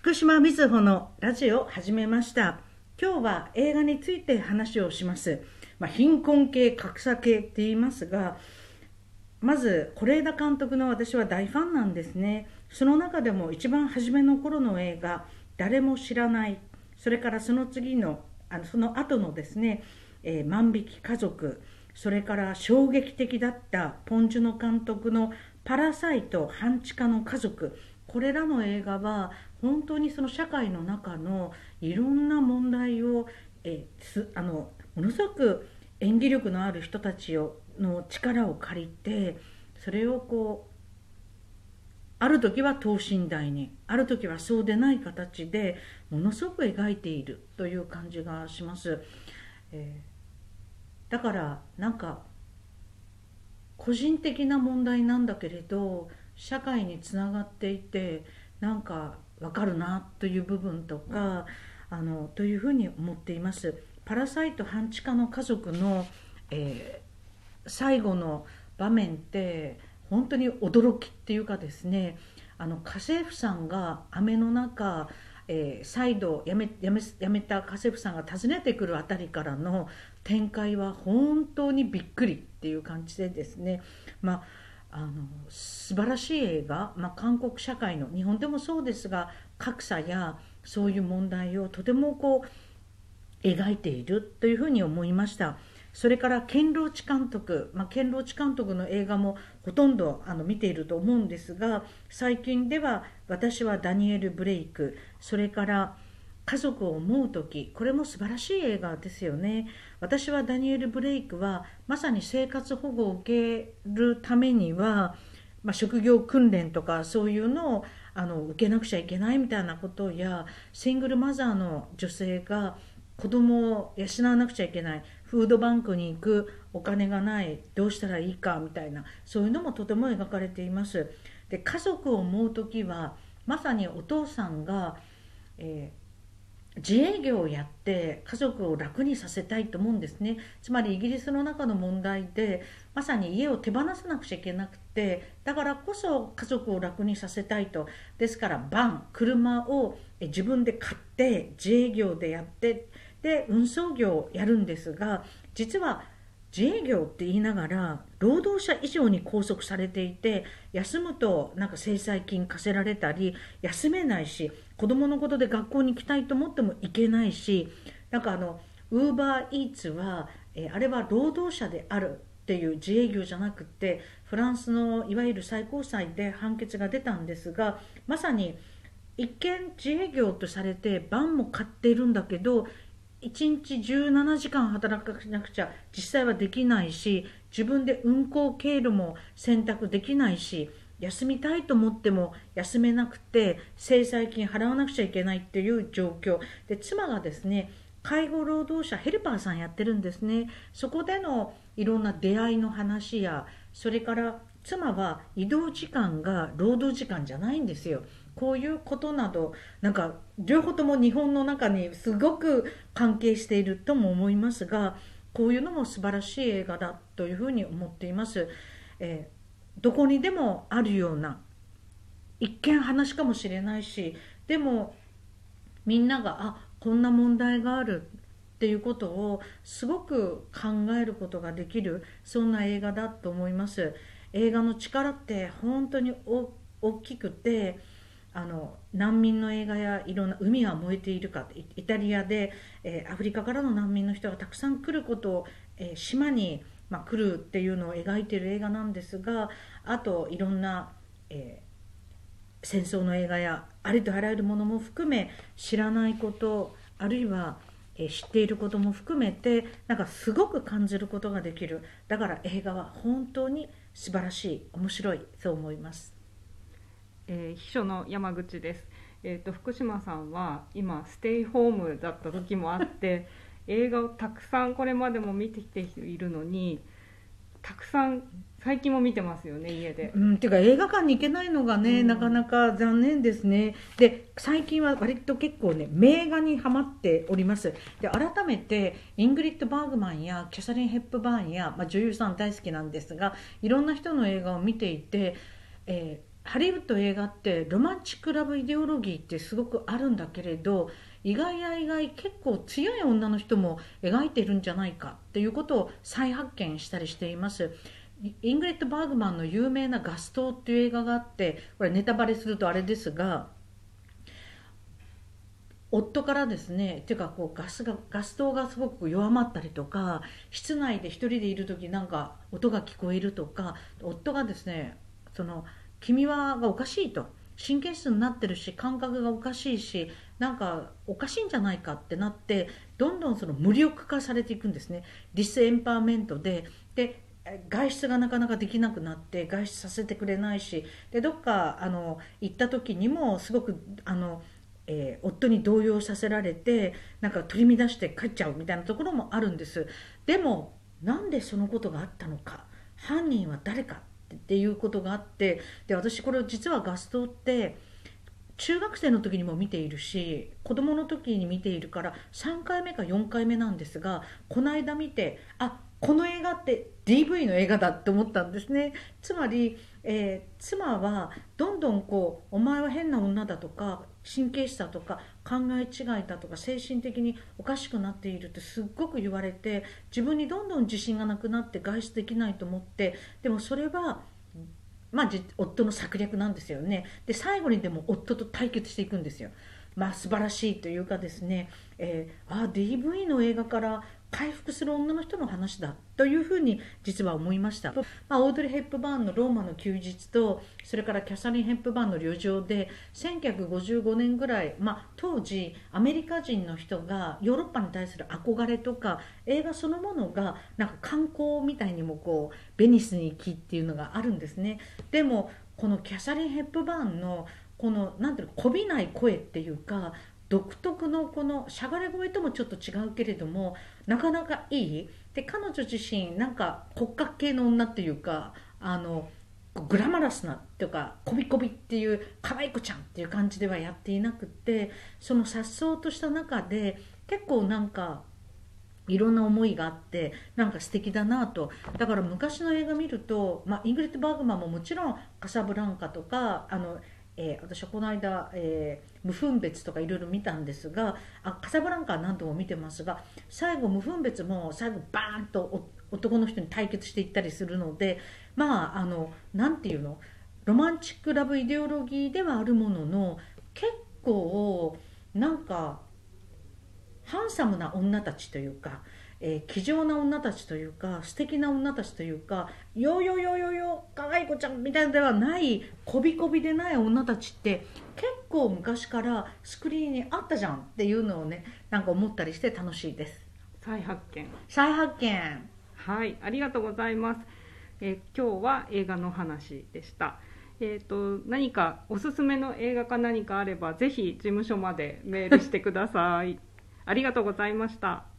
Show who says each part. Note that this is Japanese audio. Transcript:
Speaker 1: 福島みずほのラジオを始めました。今日は映画について話をします、まあ、貧困系格差系って言いますがまず是枝監督の私は大ファンなんですね。その中でも一番初めの頃の映画「誰も知らない」それからその次のあのその後のですね「えー、万引き家族」それから衝撃的だったポン・ジュノ監督の「パラサイト半地下の家族」これらの映画は本当にその社会の中のいろんな問題をえすあのものすごく演技力のある人たちをの力を借りてそれをこうある時は等身大にある時はそうでない形でものすごく描いているという感じがします、えー、だからなんか個人的な問題なんだけれど社会につながっていてなんか分かるなという部分とかあのというふうに思っています。パラサイト半地下の家族の、えー、最後の場面って本当に驚きっていうかですねあの家政婦さんが雨の中、えー、再度辞め辞め辞めた家政婦さんが訪ねてくるあたりからの展開は本当にびっくりっていう感じでですねまああの素晴らしい映画、まあ、韓国社会の日本でもそうですが格差やそういう問題をとてもこう描いているというふうに思いました。それからケンローチ監督、まあ、ケンローチ監督の映画もほとんどあの見ていると思うんですが最近では「私はダニエル・ブレイク」それから「家族を思う時これも素晴らしい映画ですよね。私はダニエル・ブレイクはまさに生活保護を受けるためには、まあ、職業訓練とかそういうのをあの受けなくちゃいけないみたいなことやシングルマザーの女性が子供を養わなくちゃいけないフードバンクに行くお金がないどうしたらいいかみたいなそういうのもとても描かれています。で家族を思う時はまさにお父さんが、えー自営業をやって家族を楽にさせたいと思うんですね。つまりイギリスの中の問題でまさに家を手放さなくちゃいけなくてだからこそ家族を楽にさせたいと。ですからバン車を自分で買って自営業でやってで運送業をやるんですが実は自営業って言いながら労働者以上に拘束されていて休むとなんか制裁金課せられたり休めないし子供のことで学校に行きたいと思っても行けないしなんかあのウーバーイーツは、え、あれは労働者であるっていう自営業じゃなくてフランスのいわゆる最高裁で判決が出たんですがまさに一見自営業とされてバンも買っているんだけど1日17時間働かなくちゃ実際はできないし自分で運行経路も選択できないし休みたいと思っても休めなくて制裁金払わなくちゃいけないっていう状況。で妻がですね介護労働者ヘルパーさんやってるんですね。そこでのいろんな出会いの話やそれから妻は移動時間が労働時間じゃないんですよ。こういうことなどなんか両方とも日本の中にすごく関係しているとも思いますがこういうのも素晴らしい映画だというふうに思っています、えー、どこにでもあるような一見話かもしれないしでもみんながあこんな問題があるっていうことをすごく考えることができるそんな映画だと思います。映画の力って本当に大きくてあの難民の映画やいろんな海は燃えているかイタリアで、えー、アフリカからの難民の人がたくさん来ることを、えー、島に、まあ、来るっていうのを描いている映画なんですがあといろんな、えー、戦争の映画やありとあらゆるものも含め知らないことあるいは、え知っていることも含めてなんかすごく感じることができるだから映画は本当に素晴らしい面白いそう思います。
Speaker 2: えー、秘書の山口です。えーと、福島さんは今ステイホームだった時もあって 映画をたくさんこれまでも見てきているのにたくさん最近も見てますよね家で。
Speaker 1: うん、ていうか映画館に行けないのがね、うん、なかなか残念ですね。で最近は割と結構ね名画にはまっております。で改めてイングリッド・バーグマンやキャサリン・ヘップバーンや、まあ、女優さん大好きなんですがいろんな人の映画を見ていて、えーハリウッド映画ってロマンチックラブイデオロギーってすごくあるんだけれど意外や意外結構強い女の人も描いているんじゃないかっていうことを再発見したりしています。イングリッド・バーグマンの有名な「ガス灯」っていう映画があってこれネタバレするとあれですが夫からですねっていうかこうガスがガス灯がすごく弱まったりとか室内で一人でいる時なんか音が聞こえるとか夫がですねその「君は」がおかしいと。神経質になってるし感覚がおかしいしなんかおかしいんじゃないかってなってどんどんその無力化されていくんですね。ディスエンパワーメントで。で外出がなかなかできなくなって外出させてくれないしでどっかあの行った時にもすごくあのえー、夫に動揺させられてなんか取り乱して帰っちゃうみたいなところもあるんです。でもなんでそのことがあったのか。犯人は誰か。っていうことがあってで私これ実はガストって中学生の時にも見ているし子供の時に見ているから3回目か4回目なんですがこの間見てあこの映画って DV の映画だって思ったんですね。つまり、えー、妻はどんどんこう「お前は変な女だ」とか神経質だとか考え違いだとか精神的におかしくなっているってすっごく言われて自分にどんどん自信がなくなって外出できないと思ってでもそれはまあ、夫の策略なんですよねで最後にでも夫と対決していくんですよ。まあ、素晴らしいというかですね、えー、あ DV の映画から回復する女の人の話だというふうに実は思いました、まあ、オードリー・ヘップバーンの「ローマの休日」とそれからキャサリン・ヘップバーンの旅情で1955年ぐらい、まあ、当時アメリカ人の人がヨーロッパに対する憧れとか映画そのものがなんか観光みたいにもこうベニスに行きっていうのがあるんですね。でもこのキャサリン・ヘップバーンのこのなんていうのこびない声っていうか独特のこのしゃがれ声ともちょっと違うけれどもなかなかいい？で彼女自身なんか骨格系の女っていうかあのグラマラスなっていうかこびこびっていう可愛い子ちゃんっていう感じではやっていなくってその颯爽とした中で結構なんかいろんな思いがあってなんか素敵だなと。だから昔の映画見ると、まあ、イングリッド・バーグマンももちろん「カサブランカ」とかあのえー、私はこの間、えー、無分別とかいろいろ見たんですがあカサブランカは何度も見てますが最後無分別も最後バーンと男の人に対決していったりするのでまああの何て言うのロマンチックラブイデオロギーではあるものの結構なんかハンサムな女たちというかえー、気丈な女たちというか素敵な女たちというかよよよよよかわい子ちゃんみたいなではないこびこびでない女たちって結構昔からスクリーンにあったじゃんっていうのをねなんか思ったりして楽しいです。
Speaker 2: 再発見。
Speaker 1: 再発見。
Speaker 2: はいありがとうございます、えー、今日は映画の話でした。えーと、何かおすすめの映画か何かあればぜひ事務所までメールしてください。ありがとうございました